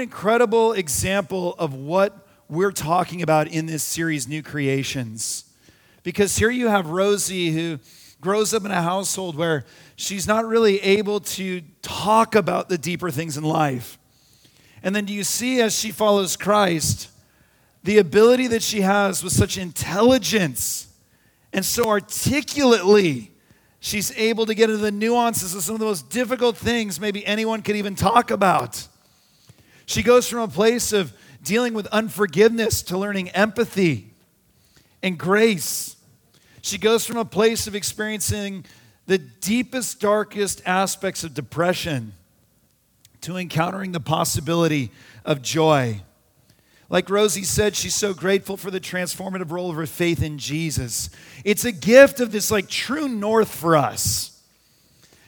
incredible example of what we're talking about in this series, New Creations. Because here you have Rosie who grows up in a household where she's not really able to talk about the deeper things in life. And then do you see as she follows Christ, the ability that she has with such intelligence and so articulately, she's able to get into the nuances of some of the most difficult things maybe anyone could even talk about. She goes from a place of dealing with unforgiveness to learning empathy and grace. She goes from a place of experiencing the deepest, darkest aspects of depression to encountering the possibility of joy. Like Rosie said, she's so grateful for the transformative role of her faith in Jesus. It's a gift of this like true north for us.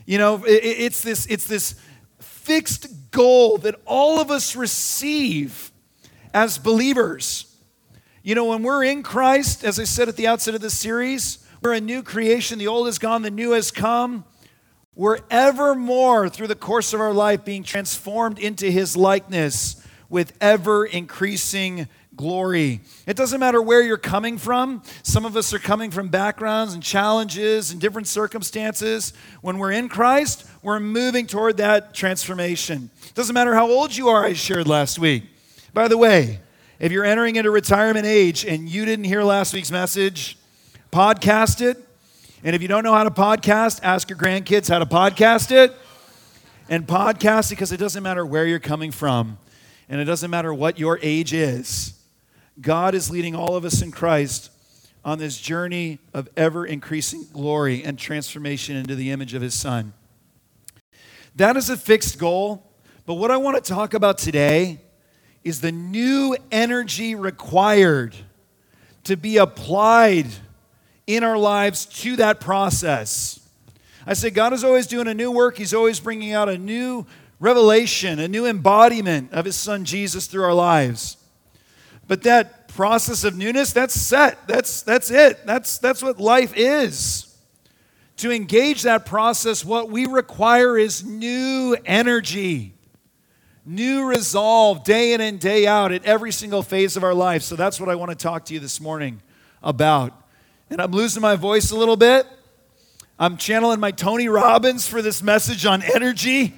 You know, it's this, it's this fixed goal that all of us receive as believers. You know, when we're in Christ, as I said at the outset of this series, we're a new creation. The old is gone, the new has come. We're ever more through the course of our life being transformed into his likeness with ever increasing glory. It doesn't matter where you're coming from. Some of us are coming from backgrounds and challenges and different circumstances. When we're in Christ, we're moving toward that transformation. It doesn't matter how old you are, I shared last week. By the way, if you're entering into retirement age and you didn't hear last week's message, podcast it. And if you don't know how to podcast, ask your grandkids how to podcast it. And podcast it because it doesn't matter where you're coming from and it doesn't matter what your age is. God is leading all of us in Christ on this journey of ever increasing glory and transformation into the image of His Son. That is a fixed goal, but what I want to talk about today is the new energy required to be applied in our lives to that process. I say God is always doing a new work, He's always bringing out a new revelation, a new embodiment of His Son Jesus through our lives. But that process of newness, that's set. That's, that's it. That's, that's what life is. To engage that process, what we require is new energy new resolve day in and day out at every single phase of our life. So that's what I want to talk to you this morning about. And I'm losing my voice a little bit. I'm channeling my Tony Robbins for this message on energy.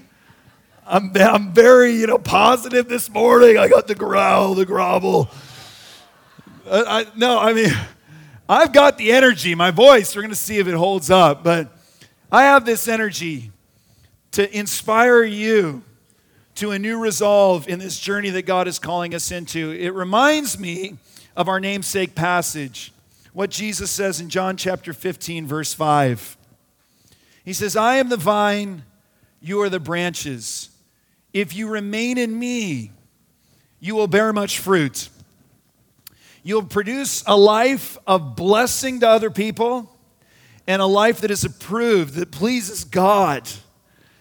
I'm, I'm very, you know, positive this morning. I got the growl, the grovel. I, I, no, I mean, I've got the energy, my voice. We're going to see if it holds up. But I have this energy to inspire you to a new resolve in this journey that God is calling us into. It reminds me of our namesake passage, what Jesus says in John chapter 15, verse 5. He says, I am the vine, you are the branches. If you remain in me, you will bear much fruit. You'll produce a life of blessing to other people and a life that is approved, that pleases God.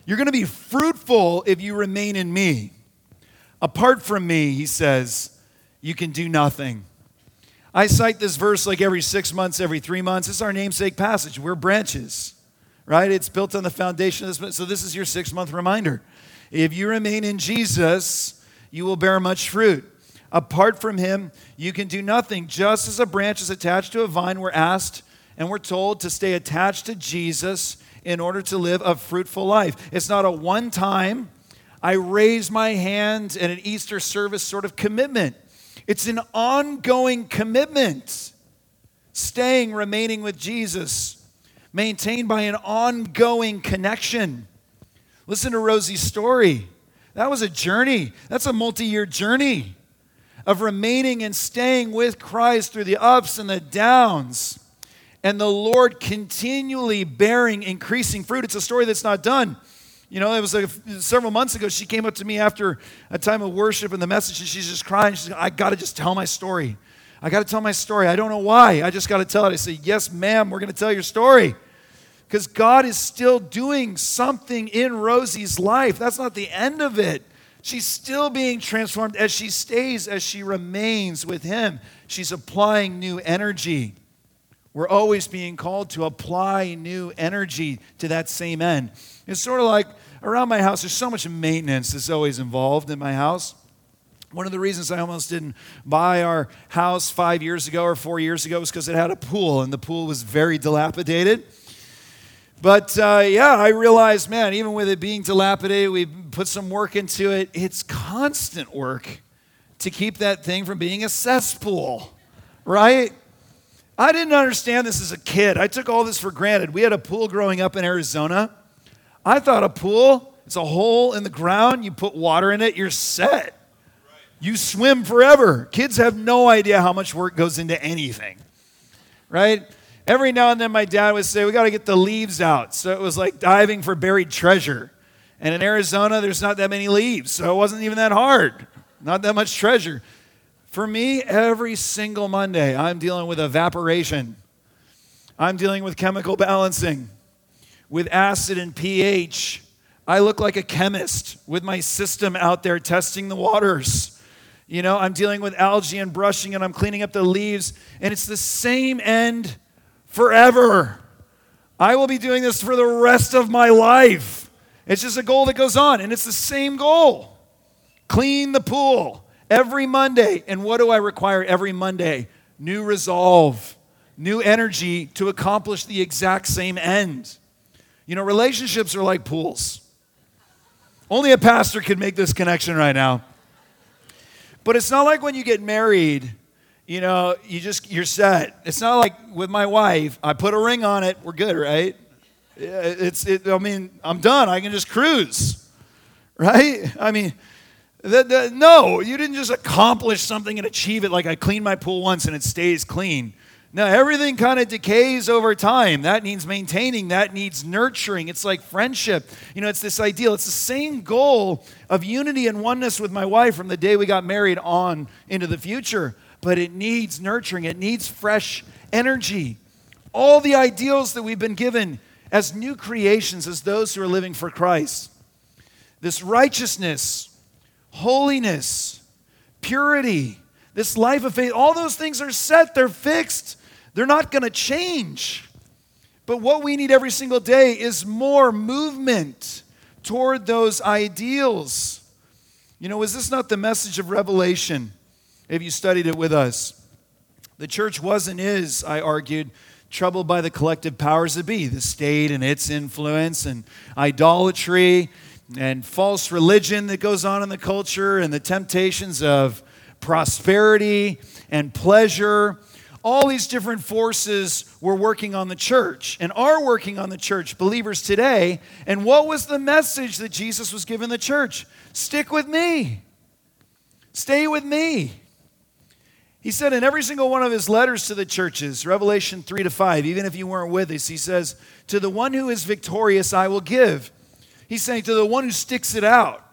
You're going to be fruitful if you remain in me. Apart from me, he says, you can do nothing. I cite this verse like every six months, every three months. It's our namesake passage. We're branches, right? It's built on the foundation of this. So this is your six month reminder. If you remain in Jesus, you will bear much fruit. Apart from him, you can do nothing. Just as a branch is attached to a vine, we're asked and we're told to stay attached to Jesus in order to live a fruitful life. It's not a one time, I raise my hand at an Easter service sort of commitment. It's an ongoing commitment. Staying, remaining with Jesus, maintained by an ongoing connection. Listen to Rosie's story. That was a journey. That's a multi year journey of remaining and staying with Christ through the ups and the downs and the Lord continually bearing increasing fruit. It's a story that's not done. You know, it was like several months ago. She came up to me after a time of worship and the message, and she's just crying. She's like, I got to just tell my story. I got to tell my story. I don't know why. I just got to tell it. I say, Yes, ma'am, we're going to tell your story. Because God is still doing something in Rosie's life. That's not the end of it. She's still being transformed as she stays, as she remains with Him. She's applying new energy. We're always being called to apply new energy to that same end. It's sort of like around my house, there's so much maintenance that's always involved in my house. One of the reasons I almost didn't buy our house five years ago or four years ago was because it had a pool, and the pool was very dilapidated. But uh, yeah, I realized, man, even with it being dilapidated, we put some work into it. It's constant work to keep that thing from being a cesspool, right? I didn't understand this as a kid. I took all this for granted. We had a pool growing up in Arizona. I thought a pool, it's a hole in the ground, you put water in it, you're set. You swim forever. Kids have no idea how much work goes into anything, right? Every now and then, my dad would say, We got to get the leaves out. So it was like diving for buried treasure. And in Arizona, there's not that many leaves, so it wasn't even that hard, not that much treasure. For me, every single Monday, I'm dealing with evaporation. I'm dealing with chemical balancing, with acid and pH. I look like a chemist with my system out there testing the waters. You know, I'm dealing with algae and brushing and I'm cleaning up the leaves, and it's the same end forever. I will be doing this for the rest of my life. It's just a goal that goes on, and it's the same goal clean the pool every Monday. And what do I require every Monday? New resolve, new energy to accomplish the exact same end. You know, relationships are like pools. Only a pastor could make this connection right now. But it's not like when you get married, you know, you just you're set. It's not like with my wife, I put a ring on it, we're good, right? It's it, I mean, I'm done. I can just cruise. Right? I mean, the, the, no, you didn't just accomplish something and achieve it like I cleaned my pool once and it stays clean. No, everything kind of decays over time. That needs maintaining, that needs nurturing. It's like friendship. You know, it's this ideal. It's the same goal of unity and oneness with my wife from the day we got married on into the future. But it needs nurturing, it needs fresh energy. All the ideals that we've been given as new creations, as those who are living for Christ. This righteousness, holiness, purity, this life of faith, all those things are set, they're fixed, they're not going to change. But what we need every single day is more movement toward those ideals. You know, is this not the message of Revelation? If you studied it with us, the church was and is, I argued, troubled by the collective powers that be, the state and its influence, and idolatry, and false religion that goes on in the culture and the temptations of prosperity and pleasure. All these different forces were working on the church and are working on the church, believers today. And what was the message that Jesus was giving the church? Stick with me, stay with me. He said in every single one of his letters to the churches, Revelation 3 to 5, even if you weren't with us, he says, To the one who is victorious, I will give He's saying, To the one who sticks it out,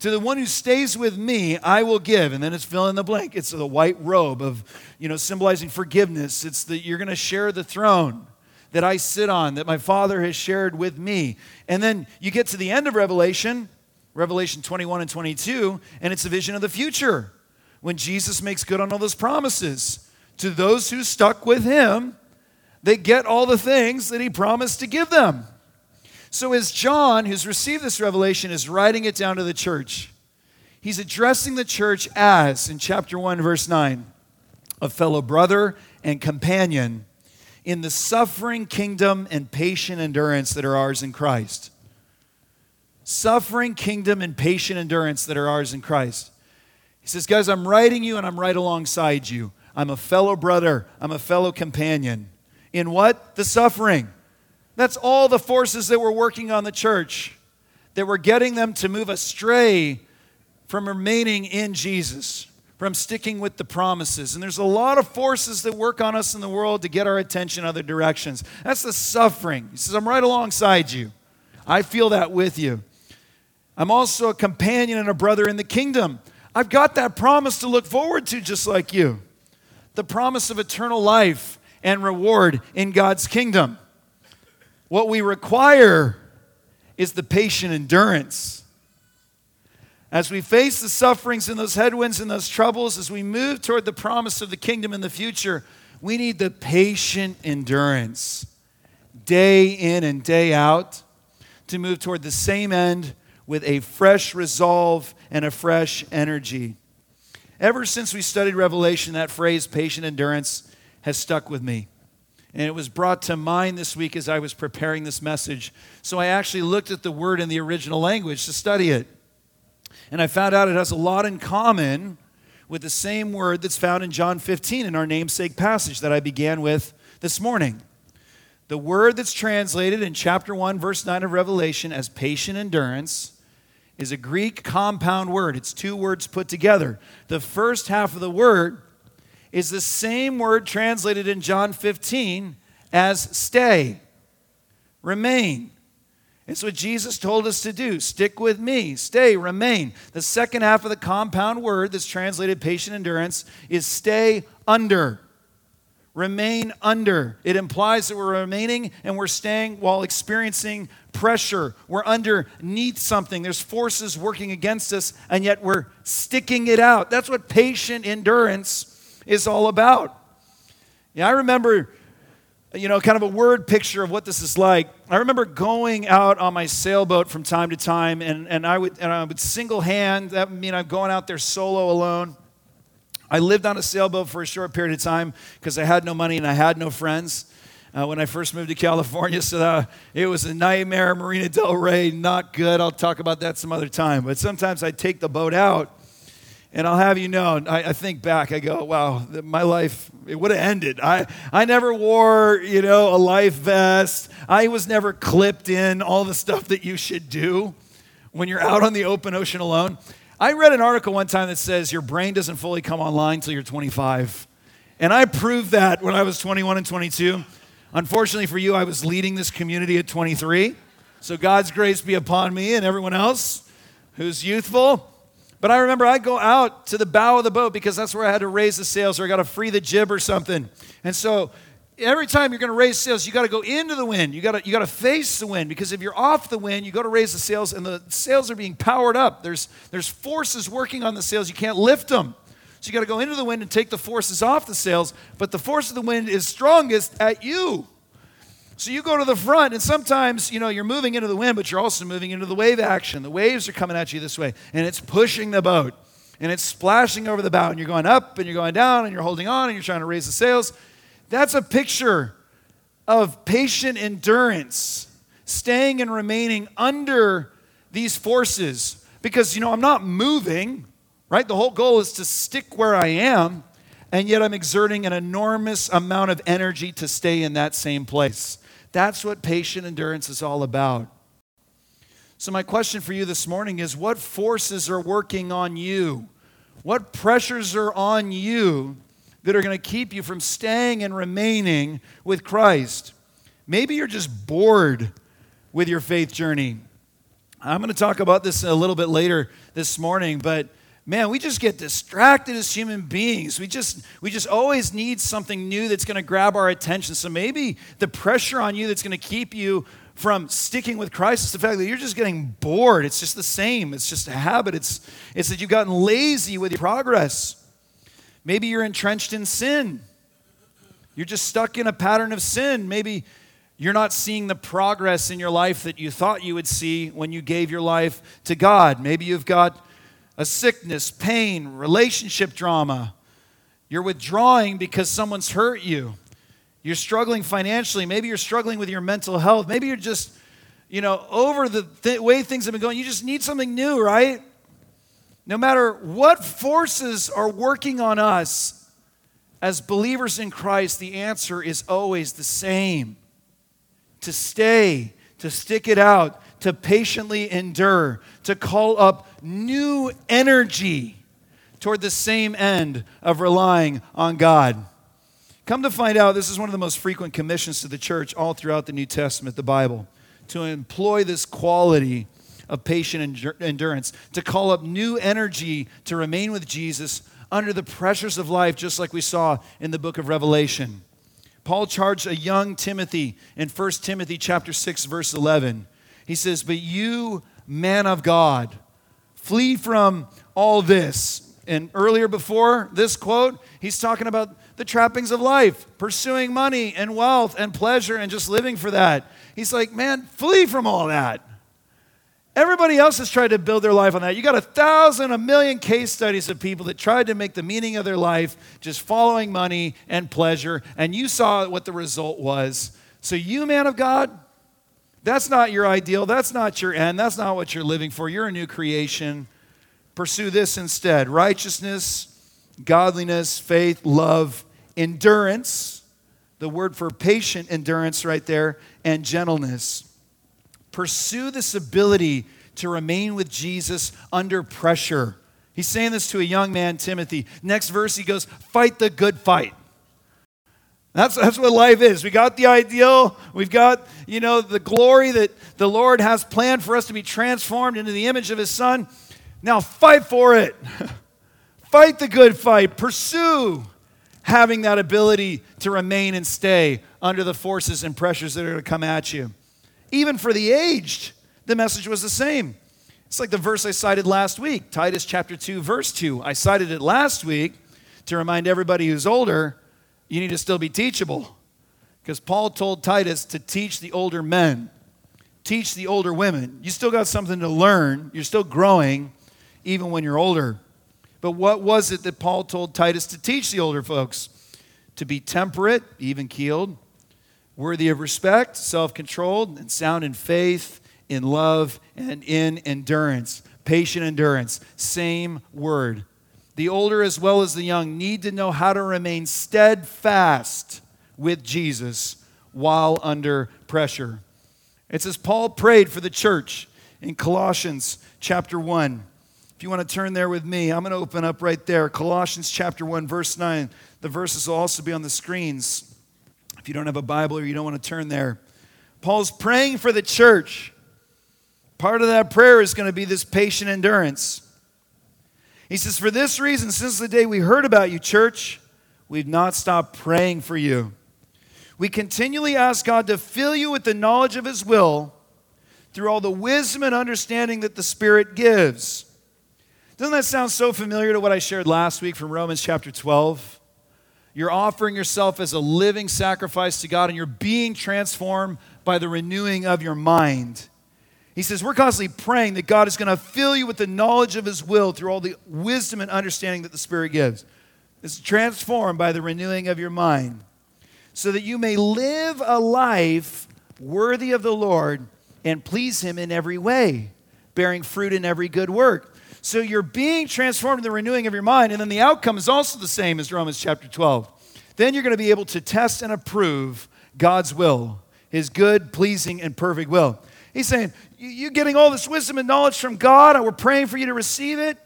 to the one who stays with me, I will give. And then it's fill in the blank. It's the white robe of, you know, symbolizing forgiveness. It's that you're going to share the throne that I sit on, that my Father has shared with me. And then you get to the end of Revelation, Revelation 21 and 22, and it's a vision of the future when Jesus makes good on all those promises. To those who stuck with him, they get all the things that he promised to give them. So, as John, who's received this revelation, is writing it down to the church, he's addressing the church as, in chapter 1, verse 9, a fellow brother and companion in the suffering kingdom and patient endurance that are ours in Christ. Suffering kingdom and patient endurance that are ours in Christ. He says, Guys, I'm writing you and I'm right alongside you. I'm a fellow brother, I'm a fellow companion. In what? The suffering. That's all the forces that were working on the church, that were getting them to move astray from remaining in Jesus, from sticking with the promises. And there's a lot of forces that work on us in the world to get our attention other directions. That's the suffering. He says, I'm right alongside you. I feel that with you. I'm also a companion and a brother in the kingdom. I've got that promise to look forward to just like you the promise of eternal life and reward in God's kingdom. What we require is the patient endurance. As we face the sufferings and those headwinds and those troubles, as we move toward the promise of the kingdom in the future, we need the patient endurance, day in and day out, to move toward the same end with a fresh resolve and a fresh energy. Ever since we studied Revelation, that phrase, patient endurance, has stuck with me. And it was brought to mind this week as I was preparing this message. So I actually looked at the word in the original language to study it. And I found out it has a lot in common with the same word that's found in John 15 in our namesake passage that I began with this morning. The word that's translated in chapter 1, verse 9 of Revelation as patient endurance is a Greek compound word. It's two words put together. The first half of the word is the same word translated in John 15 as stay, remain. It's what Jesus told us to do. Stick with me, stay, remain. The second half of the compound word that's translated patient endurance is stay under remain under. It implies that we're remaining and we're staying while experiencing pressure. We're underneath something. There's forces working against us, and yet we're sticking it out. That's what patient endurance is all about. Yeah, I remember, you know, kind of a word picture of what this is like. I remember going out on my sailboat from time to time, and, and I would and I would single hand. That mean I'm going out there solo alone I lived on a sailboat for a short period of time because I had no money and I had no friends. Uh, when I first moved to California. So uh, it was a nightmare. Marina Del Rey, not good. I'll talk about that some other time. But sometimes I take the boat out, and I'll have you know, I, I think back, I go, wow, my life, it would have ended. I, I never wore, you know, a life vest. I was never clipped in all the stuff that you should do when you're out on the open ocean alone. I read an article one time that says your brain doesn't fully come online until you're 25. And I proved that when I was 21 and 22. Unfortunately for you, I was leading this community at 23. So God's grace be upon me and everyone else who's youthful. But I remember I'd go out to the bow of the boat because that's where I had to raise the sails or I got to free the jib or something. And so every time you're going to raise sails, you got to go into the wind. You got to you got to face the wind because if you're off the wind, you go to raise the sails and the sails are being powered up. There's there's forces working on the sails. You can't lift them. So you got to go into the wind and take the forces off the sails, but the force of the wind is strongest at you. So you go to the front, and sometimes, you know, you're moving into the wind, but you're also moving into the wave action. The waves are coming at you this way, and it's pushing the boat, and it's splashing over the bow, and you're going up, and you're going down, and you're holding on, and you're trying to raise the sails, that's a picture of patient endurance, staying and remaining under these forces. Because, you know, I'm not moving, right? The whole goal is to stick where I am, and yet I'm exerting an enormous amount of energy to stay in that same place. That's what patient endurance is all about. So, my question for you this morning is what forces are working on you? What pressures are on you that are going to keep you from staying and remaining with Christ. Maybe you're just bored with your faith journey. I'm going to talk about this a little bit later this morning, but man, we just get distracted as human beings. We just we just always need something new that's going to grab our attention. So maybe the pressure on you that's going to keep you from sticking with Christ is the fact that you're just getting bored. It's just the same. It's just a habit. It's it's that you've gotten lazy with your progress. Maybe you're entrenched in sin. You're just stuck in a pattern of sin. Maybe you're not seeing the progress in your life that you thought you would see when you gave your life to God. Maybe you've got a sickness, pain, relationship drama. You're withdrawing because someone's hurt you. You're struggling financially. Maybe you're struggling with your mental health. Maybe you're just, you know, over the th- way things have been going. You just need something new, right? No matter what forces are working on us as believers in Christ, the answer is always the same to stay, to stick it out, to patiently endure, to call up new energy toward the same end of relying on God. Come to find out, this is one of the most frequent commissions to the church all throughout the New Testament, the Bible, to employ this quality of patient endurance, to call up new energy to remain with Jesus under the pressures of life, just like we saw in the book of Revelation. Paul charged a young Timothy in 1 Timothy chapter 6 verse 11. He says, "But you, man of God, flee from all this." And earlier before this quote, he's talking about the trappings of life, pursuing money and wealth and pleasure and just living for that. He's like, "Man, flee from all that." Everybody else has tried to build their life on that. You got a thousand, a million case studies of people that tried to make the meaning of their life just following money and pleasure, and you saw what the result was. So, you, man of God, that's not your ideal. That's not your end. That's not what you're living for. You're a new creation. Pursue this instead righteousness, godliness, faith, love, endurance. The word for patient endurance right there, and gentleness. Pursue this ability to remain with Jesus under pressure. He's saying this to a young man, Timothy. Next verse, he goes, Fight the good fight. That's, that's what life is. We got the ideal. We've got, you know, the glory that the Lord has planned for us to be transformed into the image of His Son. Now fight for it. fight the good fight. Pursue having that ability to remain and stay under the forces and pressures that are going to come at you. Even for the aged, the message was the same. It's like the verse I cited last week, Titus chapter 2, verse 2. I cited it last week to remind everybody who's older, you need to still be teachable. Because Paul told Titus to teach the older men, teach the older women. You still got something to learn, you're still growing, even when you're older. But what was it that Paul told Titus to teach the older folks? To be temperate, even keeled, worthy of respect, self controlled, and sound in faith, in love, and in endurance. Patient endurance, same word. The older as well as the young need to know how to remain steadfast with Jesus while under pressure. It says Paul prayed for the church in Colossians chapter 1. If you want to turn there with me, I'm going to open up right there. Colossians chapter 1, verse 9. The verses will also be on the screens. If you don't have a Bible or you don't want to turn there, Paul's praying for the church. Part of that prayer is going to be this patient endurance. He says, For this reason, since the day we heard about you, church, we've not stopped praying for you. We continually ask God to fill you with the knowledge of His will through all the wisdom and understanding that the Spirit gives. Doesn't that sound so familiar to what I shared last week from Romans chapter 12? You're offering yourself as a living sacrifice to God and you're being transformed by the renewing of your mind. He says, We're constantly praying that God is going to fill you with the knowledge of His will through all the wisdom and understanding that the Spirit gives. It's transformed by the renewing of your mind so that you may live a life worthy of the Lord and please Him in every way, bearing fruit in every good work so you're being transformed in the renewing of your mind, and then the outcome is also the same as Romans chapter 12. Then you're going to be able to test and approve God's will, his good, pleasing, and perfect will. He's saying, You're getting all this wisdom and knowledge from God, and we're praying for you to receive it.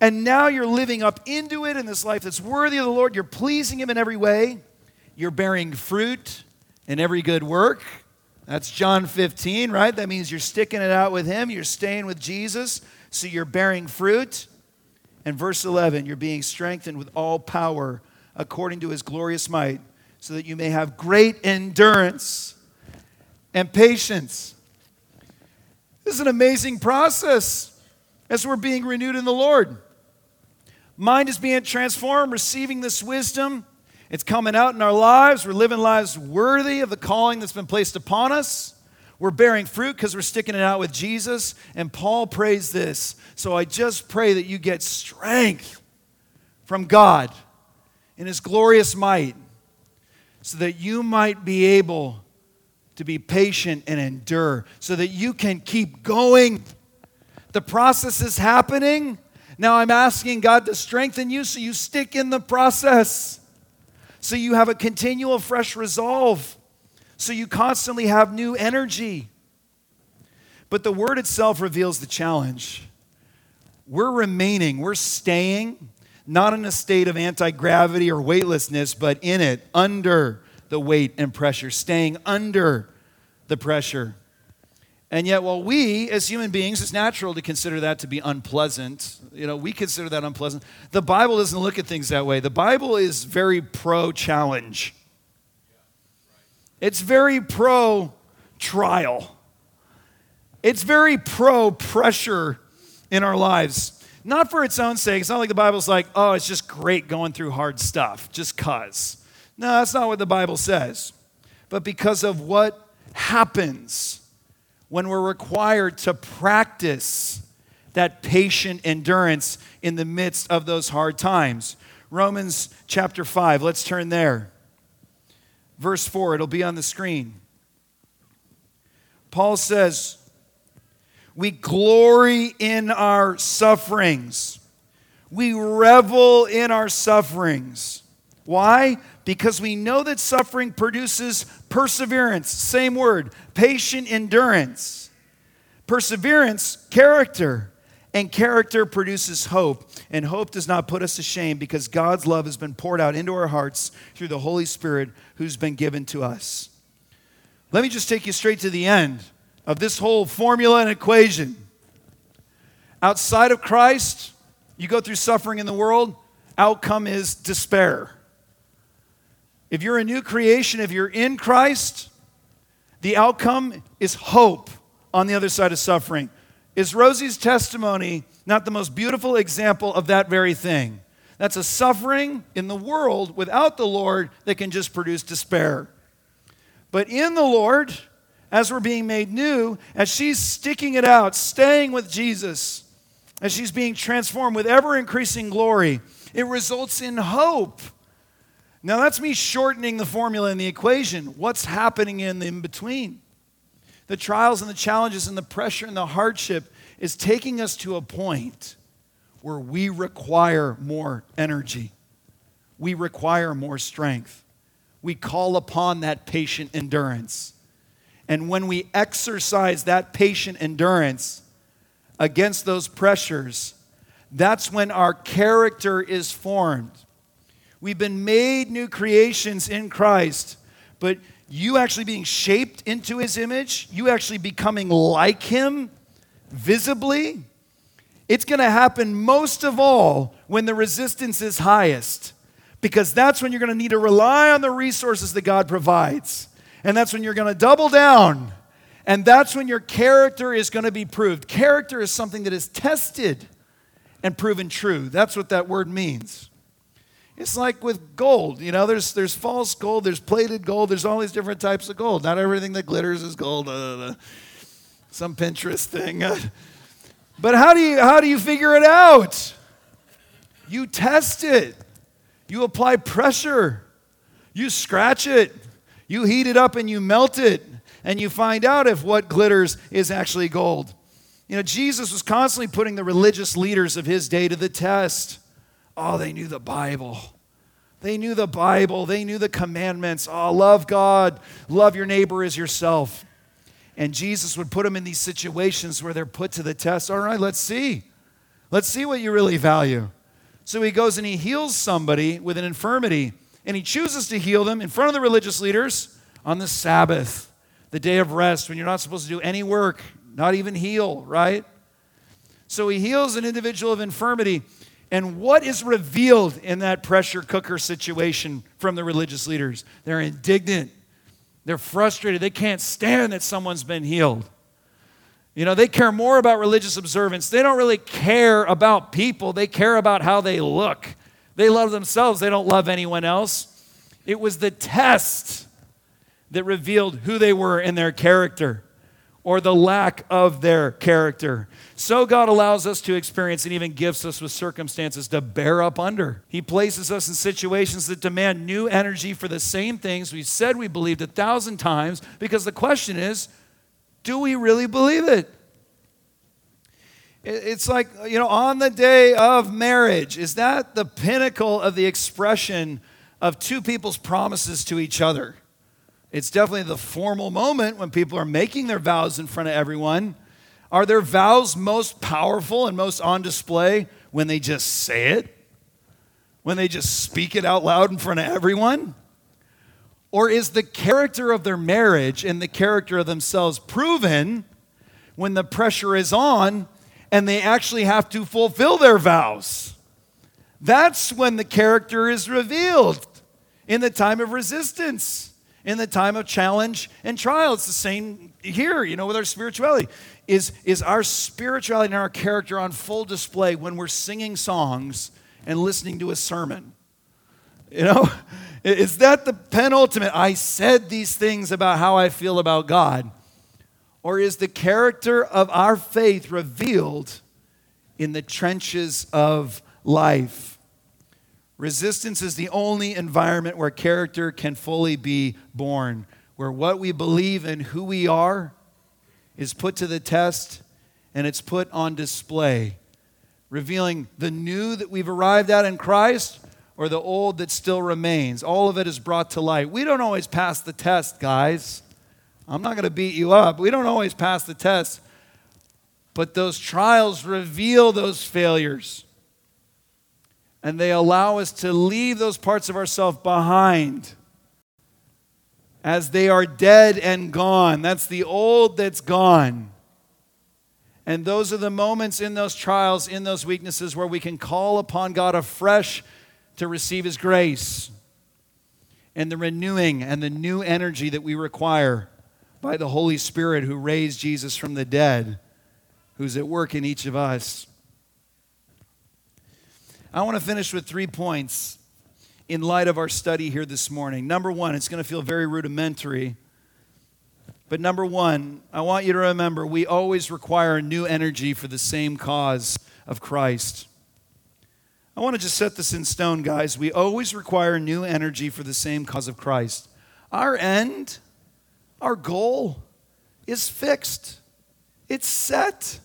And now you're living up into it in this life that's worthy of the Lord. You're pleasing Him in every way. You're bearing fruit in every good work. That's John 15, right? That means you're sticking it out with Him. You're staying with Jesus. So you're bearing fruit. And verse 11, you're being strengthened with all power according to his glorious might, so that you may have great endurance and patience. This is an amazing process as we're being renewed in the Lord. Mind is being transformed, receiving this wisdom. It's coming out in our lives. We're living lives worthy of the calling that's been placed upon us. We're bearing fruit because we're sticking it out with Jesus. And Paul prays this. So I just pray that you get strength from God in his glorious might so that you might be able to be patient and endure, so that you can keep going. The process is happening. Now I'm asking God to strengthen you so you stick in the process, so you have a continual fresh resolve so you constantly have new energy. But the word itself reveals the challenge. We're remaining, we're staying, not in a state of anti gravity or weightlessness, but in it, under the weight and pressure, staying under the pressure. And yet, while we as human beings, it's natural to consider that to be unpleasant. You know, we consider that unpleasant. The Bible doesn't look at things that way. The Bible is very pro challenge. It's very pro trial. It's very pro pressure in our lives. Not for its own sake. It's not like the Bible's like, oh, it's just great going through hard stuff, just cuz. No, that's not what the Bible says. But because of what happens when we're required to practice that patient endurance in the midst of those hard times. Romans chapter 5, let's turn there. Verse 4, it'll be on the screen. Paul says, We glory in our sufferings, we revel in our sufferings. Why? Because we know that suffering produces perseverance. Same word, patient endurance. Perseverance, character. And character produces hope. And hope does not put us to shame because God's love has been poured out into our hearts through the Holy Spirit who's been given to us. Let me just take you straight to the end of this whole formula and equation. Outside of Christ, you go through suffering in the world, outcome is despair. If you're a new creation, if you're in Christ, the outcome is hope on the other side of suffering. Is Rosie's testimony not the most beautiful example of that very thing? That's a suffering in the world without the Lord that can just produce despair. But in the Lord, as we're being made new, as she's sticking it out, staying with Jesus, as she's being transformed with ever increasing glory, it results in hope. Now, that's me shortening the formula in the equation. What's happening in the in between? The trials and the challenges and the pressure and the hardship is taking us to a point where we require more energy. We require more strength. We call upon that patient endurance. And when we exercise that patient endurance against those pressures, that's when our character is formed. We've been made new creations in Christ, but you actually being shaped into his image, you actually becoming like him visibly, it's going to happen most of all when the resistance is highest, because that's when you're going to need to rely on the resources that God provides. And that's when you're going to double down. And that's when your character is going to be proved. Character is something that is tested and proven true. That's what that word means. It's like with gold, you know, there's, there's false gold, there's plated gold, there's all these different types of gold. Not everything that glitters is gold. Uh, uh, uh some Pinterest thing. Uh. but how do, you, how do you figure it out? You test it, you apply pressure, you scratch it, you heat it up and you melt it, and you find out if what glitters is actually gold. You know, Jesus was constantly putting the religious leaders of his day to the test. Oh, they knew the Bible. They knew the Bible. They knew the commandments. Oh, love God, love your neighbor as yourself. And Jesus would put them in these situations where they're put to the test. All right, let's see. Let's see what you really value. So he goes and he heals somebody with an infirmity, and he chooses to heal them in front of the religious leaders on the Sabbath, the day of rest, when you're not supposed to do any work, not even heal, right? So he heals an individual of infirmity. And what is revealed in that pressure cooker situation from the religious leaders? They're indignant. They're frustrated. They can't stand that someone's been healed. You know, they care more about religious observance. They don't really care about people, they care about how they look. They love themselves, they don't love anyone else. It was the test that revealed who they were in their character or the lack of their character. So God allows us to experience and even gifts us with circumstances to bear up under. He places us in situations that demand new energy for the same things we said we believed a thousand times because the question is do we really believe it? It's like, you know, on the day of marriage, is that the pinnacle of the expression of two people's promises to each other? It's definitely the formal moment when people are making their vows in front of everyone. Are their vows most powerful and most on display when they just say it? When they just speak it out loud in front of everyone? Or is the character of their marriage and the character of themselves proven when the pressure is on and they actually have to fulfill their vows? That's when the character is revealed in the time of resistance in the time of challenge and trial. It's the same here, you know, with our spirituality. Is, is our spirituality and our character on full display when we're singing songs and listening to a sermon? You know, is that the penultimate? I said these things about how I feel about God. Or is the character of our faith revealed in the trenches of life? Resistance is the only environment where character can fully be born, where what we believe and who we are is put to the test and it's put on display, revealing the new that we've arrived at in Christ or the old that still remains. All of it is brought to light. We don't always pass the test, guys. I'm not going to beat you up. We don't always pass the test. But those trials reveal those failures. And they allow us to leave those parts of ourselves behind as they are dead and gone. That's the old that's gone. And those are the moments in those trials, in those weaknesses, where we can call upon God afresh to receive His grace and the renewing and the new energy that we require by the Holy Spirit who raised Jesus from the dead, who's at work in each of us. I want to finish with three points in light of our study here this morning. Number one, it's going to feel very rudimentary. But number one, I want you to remember we always require new energy for the same cause of Christ. I want to just set this in stone, guys. We always require new energy for the same cause of Christ. Our end, our goal is fixed, it's set.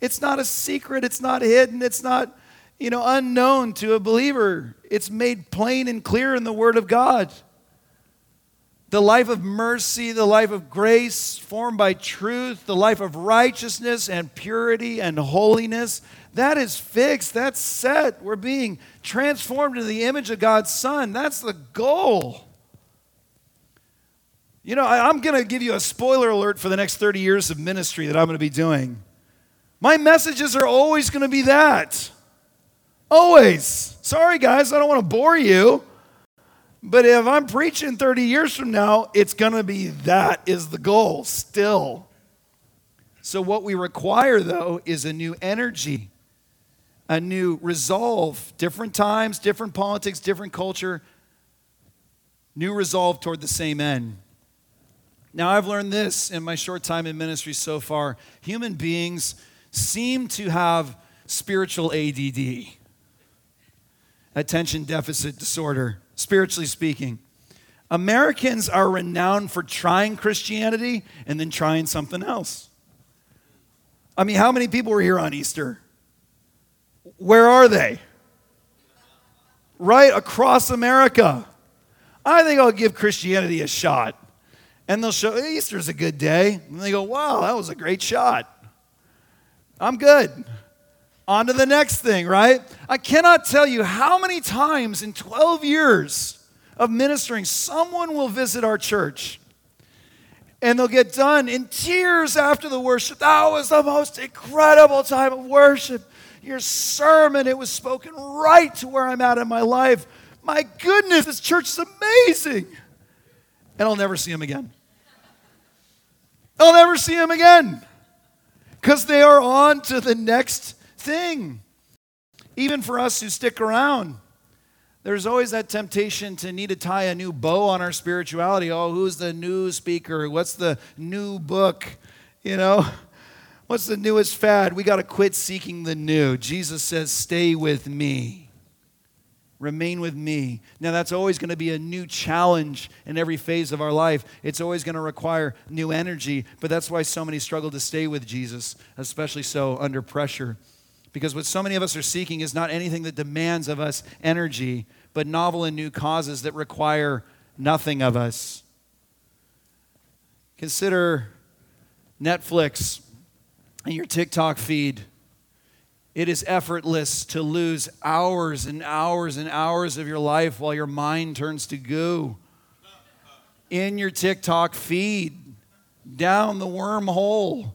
It's not a secret, it's not hidden, it's not you know, unknown to a believer. It's made plain and clear in the Word of God. The life of mercy, the life of grace, formed by truth, the life of righteousness and purity and holiness, that is fixed, that's set. We're being transformed into the image of God's Son. That's the goal. You know, I, am going to give you a spoiler alert for the next 30 years of ministry that I'm going to be doing. My messages are always going to be that. Always. Sorry, guys, I don't want to bore you. But if I'm preaching 30 years from now, it's going to be that is the goal still. So, what we require, though, is a new energy, a new resolve. Different times, different politics, different culture, new resolve toward the same end. Now, I've learned this in my short time in ministry so far. Human beings seem to have spiritual ADD attention deficit disorder, spiritually speaking. Americans are renowned for trying Christianity and then trying something else. I mean, how many people were here on Easter? Where are they? Right across America. I think I'll give Christianity a shot. And they'll show Easter's a good day. And they go, wow, that was a great shot. I'm good. On to the next thing, right? I cannot tell you how many times in 12 years of ministering, someone will visit our church and they'll get done in tears after the worship. That was the most incredible time of worship. Your sermon, it was spoken right to where I'm at in my life. My goodness, this church is amazing. And I'll never see him again. I'll never see him again because they are on to the next thing. Even for us who stick around, there's always that temptation to need to tie a new bow on our spirituality. Oh, who's the new speaker? What's the new book? You know, what's the newest fad? We got to quit seeking the new. Jesus says, Stay with me. Remain with me. Now, that's always going to be a new challenge in every phase of our life. It's always going to require new energy, but that's why so many struggle to stay with Jesus, especially so under pressure. Because what so many of us are seeking is not anything that demands of us energy, but novel and new causes that require nothing of us. Consider Netflix and your TikTok feed. It is effortless to lose hours and hours and hours of your life while your mind turns to goo. In your TikTok feed, down the wormhole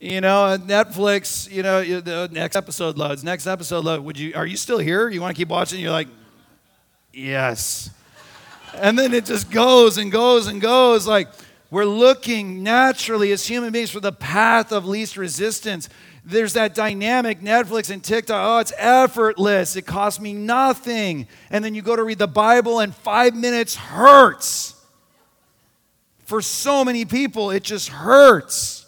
you know, uh, Netflix, you know, the next episode loads, next episode load. Would you, are you still here? You want to keep watching? You're like, yes. And then it just goes and goes and goes. Like, we're looking naturally as human beings for the path of least resistance. There's that dynamic Netflix and TikTok. Oh, it's effortless. It costs me nothing. And then you go to read the Bible, and five minutes hurts. For so many people, it just hurts.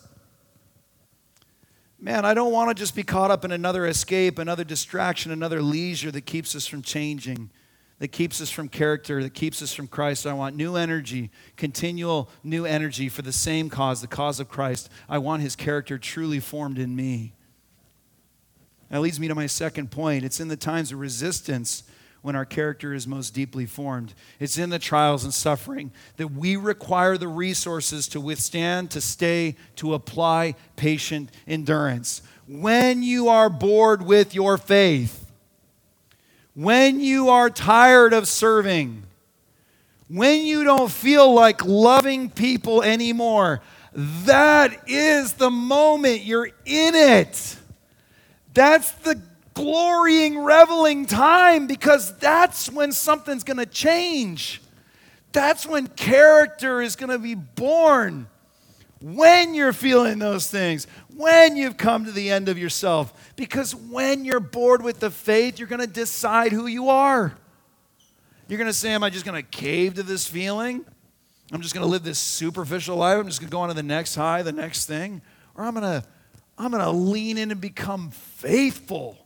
Man, I don't want to just be caught up in another escape, another distraction, another leisure that keeps us from changing, that keeps us from character, that keeps us from Christ. I want new energy, continual new energy for the same cause, the cause of Christ. I want his character truly formed in me. That leads me to my second point. It's in the times of resistance when our character is most deeply formed. It's in the trials and suffering that we require the resources to withstand, to stay, to apply patient endurance. When you are bored with your faith, when you are tired of serving, when you don't feel like loving people anymore, that is the moment you're in it. That's the glorying, reveling time because that's when something's going to change. That's when character is going to be born. When you're feeling those things, when you've come to the end of yourself. Because when you're bored with the faith, you're going to decide who you are. You're going to say, Am I just going to cave to this feeling? I'm just going to live this superficial life. I'm just going to go on to the next high, the next thing. Or I'm going to I'm going to lean in and become faithful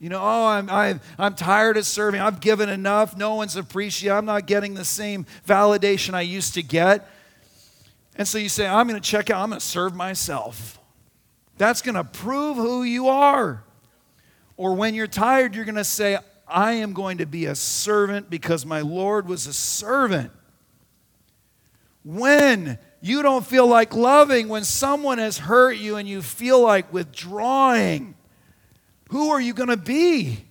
you know, oh, I'm, I'm, I'm tired of serving. I've given enough. No one's appreciating. I'm not getting the same validation I used to get. And so you say, I'm going to check out. I'm going to serve myself. That's going to prove who you are. Or when you're tired, you're going to say, I am going to be a servant because my Lord was a servant. When you don't feel like loving, when someone has hurt you and you feel like withdrawing, who are you going to be?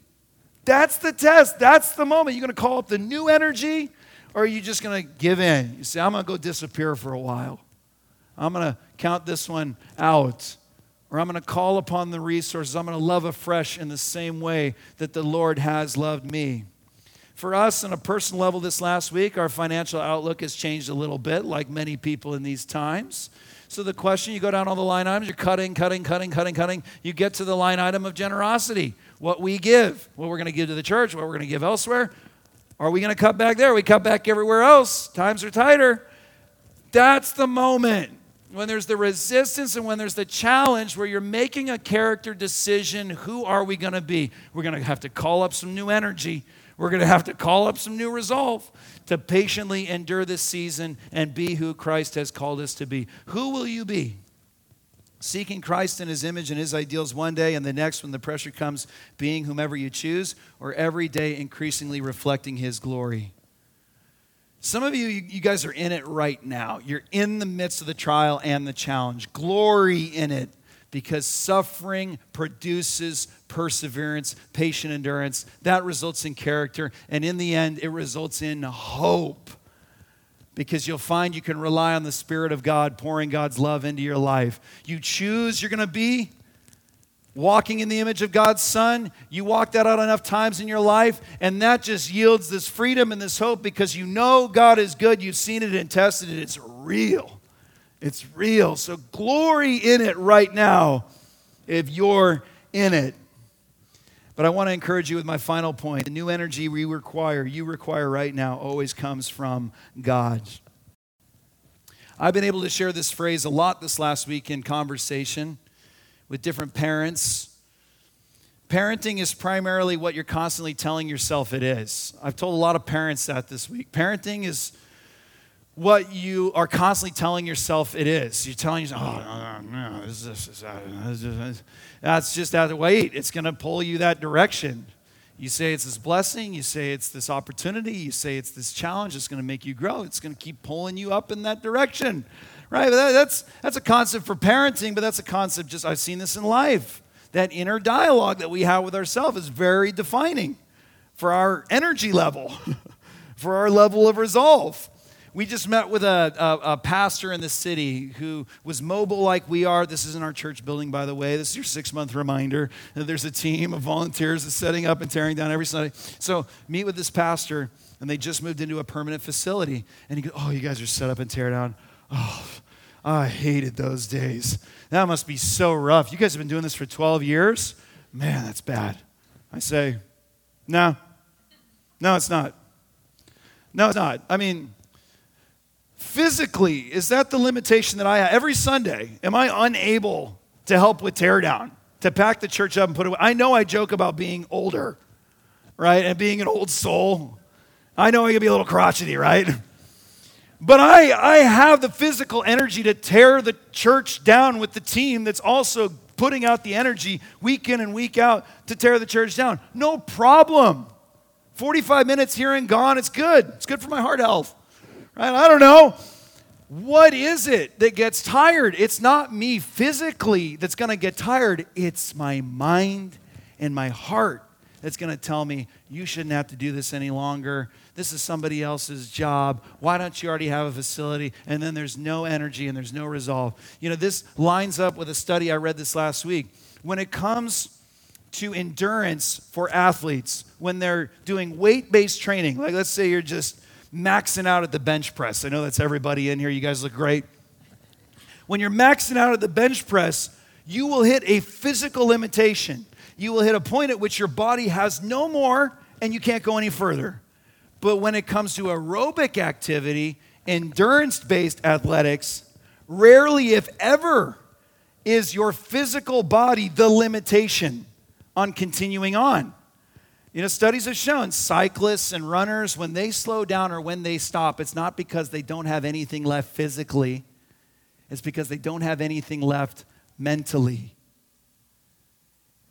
That's the test. That's the moment. You're going to call up the new energy, or are you just going to give in? You say, I'm going to go disappear for a while. I'm going to count this one out. Or I'm going to call upon the resources. I'm going to love afresh in the same way that the Lord has loved me. For us, on a personal level, this last week, our financial outlook has changed a little bit, like many people in these times. So the question, you go down all the line items, you're cutting, cutting, cutting, cutting, cutting. You get to the line item of generosity. What we give, what we're going to give to the church, what we're going to give elsewhere. Are we going to cut back there? We cut back everywhere else. Times are tighter. That's the moment when there's the resistance and when there's the challenge where you're making a character decision who are we going to be? We're going to have to call up some new energy. We're going to have to call up some new resolve to patiently endure this season and be who Christ has called us to be. Who will you be? Seeking Christ in his image and his ideals one day, and the next, when the pressure comes, being whomever you choose, or every day increasingly reflecting his glory. Some of you, you guys are in it right now. You're in the midst of the trial and the challenge. Glory in it because suffering produces perseverance, patient endurance. That results in character. And in the end, it results in hope because you'll find you can rely on the Spirit of God pouring God's love into your life. You choose you're going to be walking in the image of God's Son. You walk that out enough times in your life, and that just yields this freedom and this hope because you know God is good. You've seen it and tested it. It's real. It's real. So glory in it right now if you're in it. But I want to encourage you with my final point. The new energy we require, you require right now, always comes from God. I've been able to share this phrase a lot this last week in conversation with different parents. Parenting is primarily what you're constantly telling yourself it is. I've told a lot of parents that this week. Parenting is what you are constantly telling yourself it is. You're telling yourself, oh, no, no, this, this, uh, this, this, that's just that weight. It's going to pull you that direction. You say it's this blessing, you say it's this opportunity, you say it's this challenge, it's going to make you grow, it's going to keep pulling you up in that direction. Right? That's, that's a concept for parenting, but that's a concept just, I've seen this in life. That inner dialogue that we have with ourselves is very defining for our energy level, for our level of resolve. We just met with a, a, a, pastor in the city who was mobile like we are. This is in our church building, by the way. This is your six month reminder. There's a team of volunteers that's setting up and tearing down every Sunday. So, meet with this pastor, and they just moved into a permanent facility. And he goes, Oh, you guys are set up and tear down. Oh, I hated those days. That must be so rough. You guys have been doing this for 12 years? Man, that's bad. I say, No, no, it's not. No, it's not. I mean, physically, is that the limitation that I have? Every Sunday, am I unable to help with teardown, to pack the church up and put it away. I know I joke about being older, right? And being an old soul. I know I can be a little crotchety, right? But I, I have the physical energy to tear the church down with the team that's also putting out the energy week in and week out to tear the church down. No problem. 45 minutes here and gone, it's good. It's good for my heart health. Right? I don't know. What is it that gets tired? It's not me physically that's going to get tired, it's my mind and my heart that's going to tell me, you shouldn't have to do this any longer. This is somebody else's job. Why don't you already have a facility? And then there's no energy and there's no resolve. You know, this lines up with a study I read this last week. When it comes to endurance for athletes, when they're doing weight based training, like let's say you're just maxing out at the bench press. I know that's everybody in here. You guys look great. When you're maxing out at the bench press, you will hit a physical limitation you will hit a point at which your body has no more and you can't go any further. But when it comes to aerobic activity, endurance based athletics, rarely, if ever, is your physical body the limitation on continuing on. You know, studies have shown cyclists and runners, when they slow down or when they stop, it's not because they don't have anything left physically, it's because they don't have anything left mentally.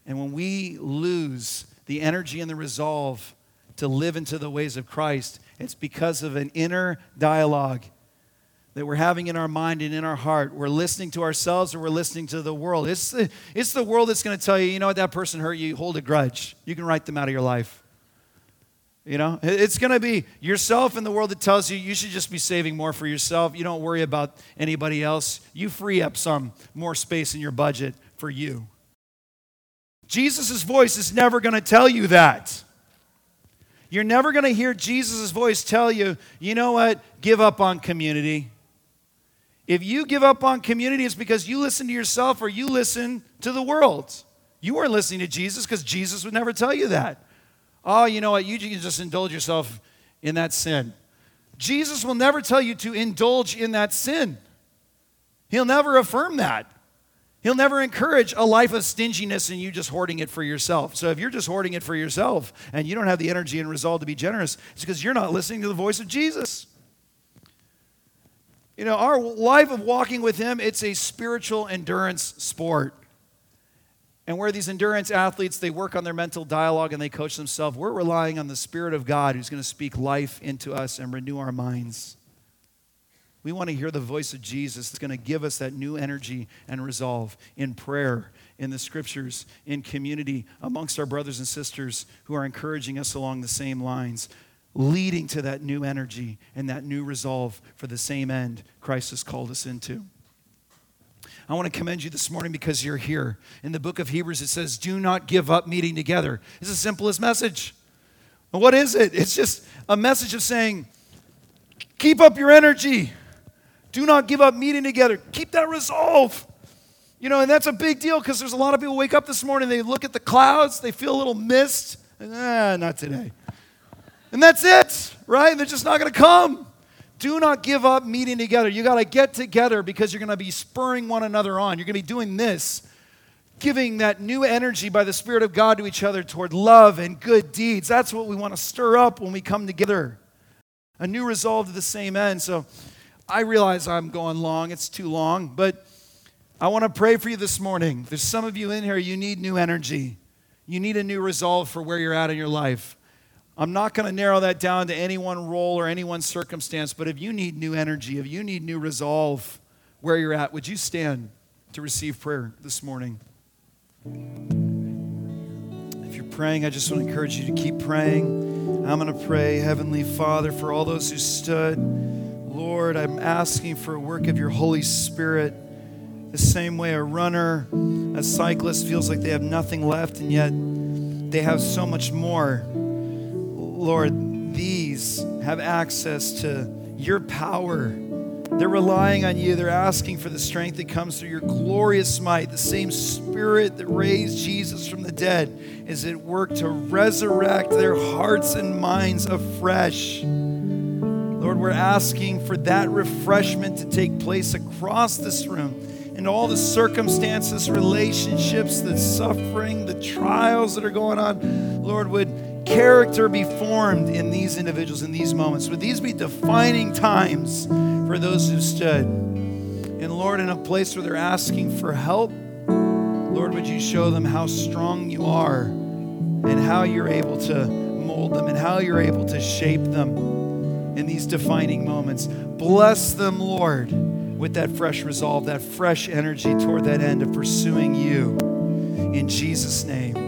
And when we lose the energy and the resolve to live into the ways of Christ, it's because of an inner dialogue that we're having in our mind and in our heart. We're listening to ourselves or we're listening to the world. It's the, it's the world that's going to tell you, you know what, that person hurt you, hold a grudge. You can write them out of your life. You know, it's going to be yourself and the world that tells you you should just be saving more for yourself. You don't worry about anybody else. You free up some more space in your budget for you. Jesus' voice is never going to tell you that. You're never going to hear Jesus' voice tell you, you know what, give up on community. If you give up on community, it's because you listen to yourself or you listen to the world. You weren't listening to Jesus because Jesus would never tell you that. Oh, you know what, you can just indulge yourself in that sin. Jesus will never tell you to indulge in that sin. He'll never affirm that. He'll never encourage a life of stinginess and you just hoarding it for yourself. So if you're just hoarding it for yourself and you don't have the energy and resolve to be generous, it's because you're not listening to the voice of Jesus. You know, our life of walking with Him, it's a spiritual endurance sport. And where these endurance athletes, they work on their mental dialogue and they coach themselves, we're relying on the Spirit of God who's going to speak life into us and renew our minds. We want to hear the voice of Jesus that's going to give us that new energy and resolve in prayer, in the scriptures, in community, amongst our brothers and sisters who are encouraging us along the same lines, leading to that new energy and that new resolve for the same end Christ has called us into. I want to commend you this morning because you're here. In the book of Hebrews, it says, Do not give up meeting together. It's the simplest message. what is it? It's just a message of saying, Keep up your energy. Do not give up meeting together. Keep that resolve. You know, and that's a big deal because there's a lot of people wake up this morning, they look at the clouds, they feel a little mist, ah, not today. And that's it, right? They're just not going to come. Do not give up meeting together. You got to get together because you're going to be spurring one another on. You're going to be doing this, giving that new energy by the Spirit of God to each other toward love and good deeds. That's what we want to stir up when we come together. A new resolve to the same end. So, I realize I'm going long, it's too long, but I want to pray for you this morning. There's some of you in here, you need new energy. You need a new resolve for where you're at in your life. I'm not going to narrow that down to any one role or any one circumstance, but if you need new energy, if you need new resolve where you're at, would you stand to receive prayer this morning? If you're praying, I just want to encourage you to keep praying. I'm going to pray, Heavenly Father, for all those who stood. Lord, I'm asking for a work of your Holy Spirit. The same way a runner, a cyclist feels like they have nothing left, and yet they have so much more. Lord, these have access to your power. They're relying on you. They're asking for the strength that comes through your glorious might. The same spirit that raised Jesus from the dead is at work to resurrect their hearts and minds afresh. Lord, we're asking for that refreshment to take place across this room and all the circumstances, relationships, the suffering, the trials that are going on. Lord, would character be formed in these individuals in these moments? Would these be defining times for those who stood? And Lord, in a place where they're asking for help, Lord, would you show them how strong you are and how you're able to mold them and how you're able to shape them in these defining moments. Bless them, Lord, with that fresh resolve, that fresh energy toward that end of pursuing you. In Jesus' name.